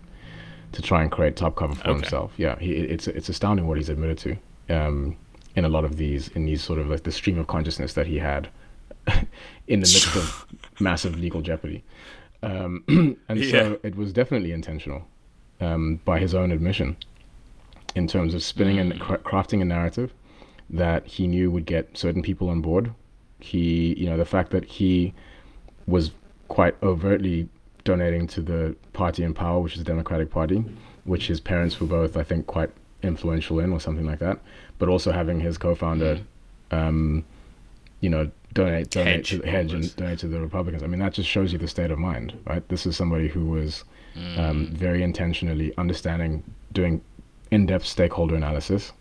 to try and create top cover for okay. himself. Yeah, he, it's it's astounding what he's admitted to um, in a lot of these in these sort of like the stream of consciousness that he had in the midst of massive legal jeopardy. Um, and yeah. so it was definitely intentional um, by his own admission in terms of spinning and mm. crafting a narrative that he knew would get certain people on board. He, you know, the fact that he was quite overtly donating to the party in power, which is the Democratic Party, which his parents were both, I think, quite influential in, or something like that. But also having his co-founder, mm. um, you know, donate donate hedge, to the hedge and donate to the Republicans. I mean, that just shows you the state of mind, right? This is somebody who was mm. um, very intentionally understanding, doing in-depth stakeholder analysis,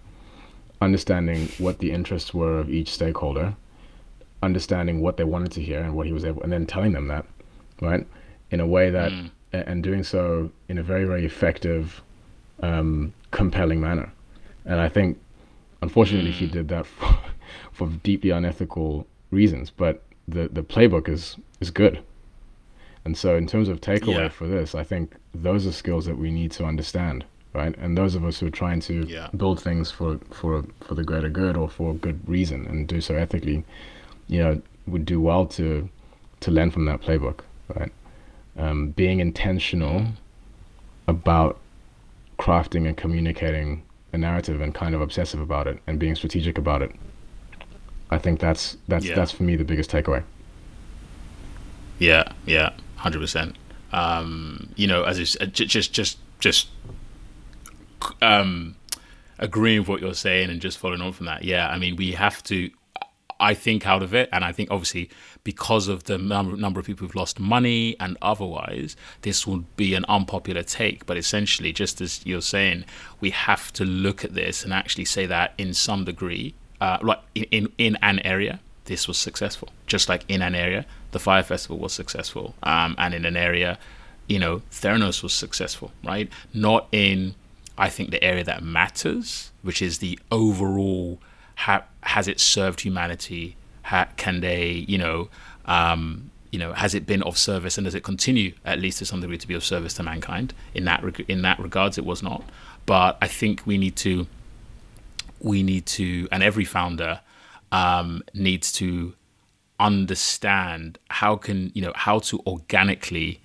understanding what the interests were of each stakeholder, understanding what they wanted to hear and what he was able, and then telling them that, right, in a way that, mm. and doing so in a very very effective, um, compelling manner, and I think, unfortunately, mm. he did that for, for deeply unethical reasons, but the the playbook is is good. And so, in terms of takeaway yeah. for this, I think those are skills that we need to understand right? And those of us who are trying to yeah. build things for for for the greater good or for good reason and do so ethically, you know, would do well to to learn from that playbook, right? Um, being intentional about crafting and communicating a narrative and kind of obsessive about it and being strategic about it. I think that's that's yeah. that's for me the biggest takeaway. Yeah, yeah, hundred um, percent. You know, as just just just just um, agreeing with what you're saying and just following on from that, yeah, I mean, we have to. I think out of it, and I think obviously because of the number of people who've lost money and otherwise, this would be an unpopular take. But essentially, just as you're saying, we have to look at this and actually say that in some degree, uh, like in in an area, this was successful. Just like in an area, the Fyre Festival was successful, um, and in an area, you know, Theranos was successful, right? Not in I think the area that matters, which is the overall ha- has it served humanity? Ha- can they, you know, um, you know, has it been of service and does it continue at least to some degree to be of service to mankind? In that reg- in that regards, it was not. But I think we need to, we need to, and every founder um, needs to understand how can you know how to organically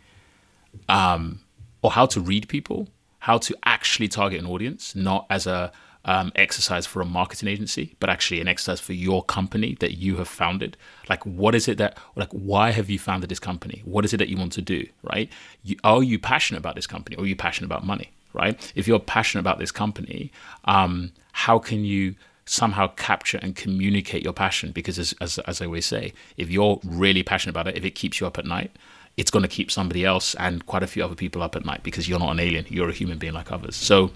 um, or how to read people, how to actually target an audience, not as a um, exercise for a marketing agency, but actually an exercise for your company that you have founded. Like, what is it that, like, why have you founded this company? What is it that you want to do, right? You, are you passionate about this company or are you passionate about money, right? If you're passionate about this company, um, how can you somehow capture and communicate your passion? Because, as, as, as I always say, if you're really passionate about it, if it keeps you up at night, it's going to keep somebody else and quite a few other people up at night because you're not an alien. You're a human being like others. So,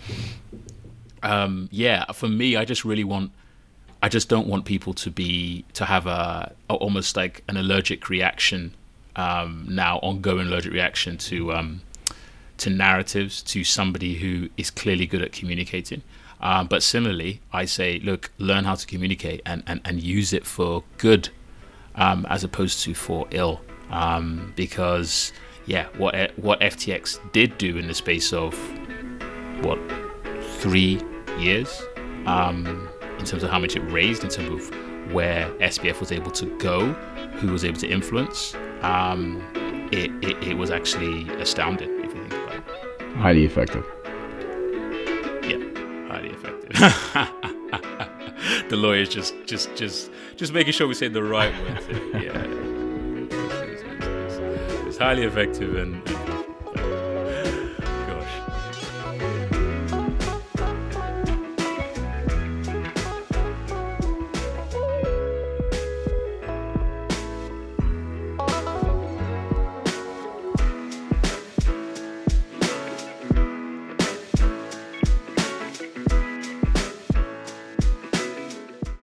um, yeah, for me, I just really want, I just don't want people to be to have a, a almost like an allergic reaction um, now, ongoing allergic reaction to um, to narratives to somebody who is clearly good at communicating. Um, but similarly, I say, look, learn how to communicate and, and, and use it for good um, as opposed to for ill. Um, because, yeah, what what FTX did do in the space of what three years, um, in terms of how much it raised, in terms of where SBF was able to go, who was able to influence, um, it, it, it was actually astounding if you think about it. Highly effective. Yeah, highly effective. the lawyers just just just just making sure we say the right words. Yeah, it's highly effective and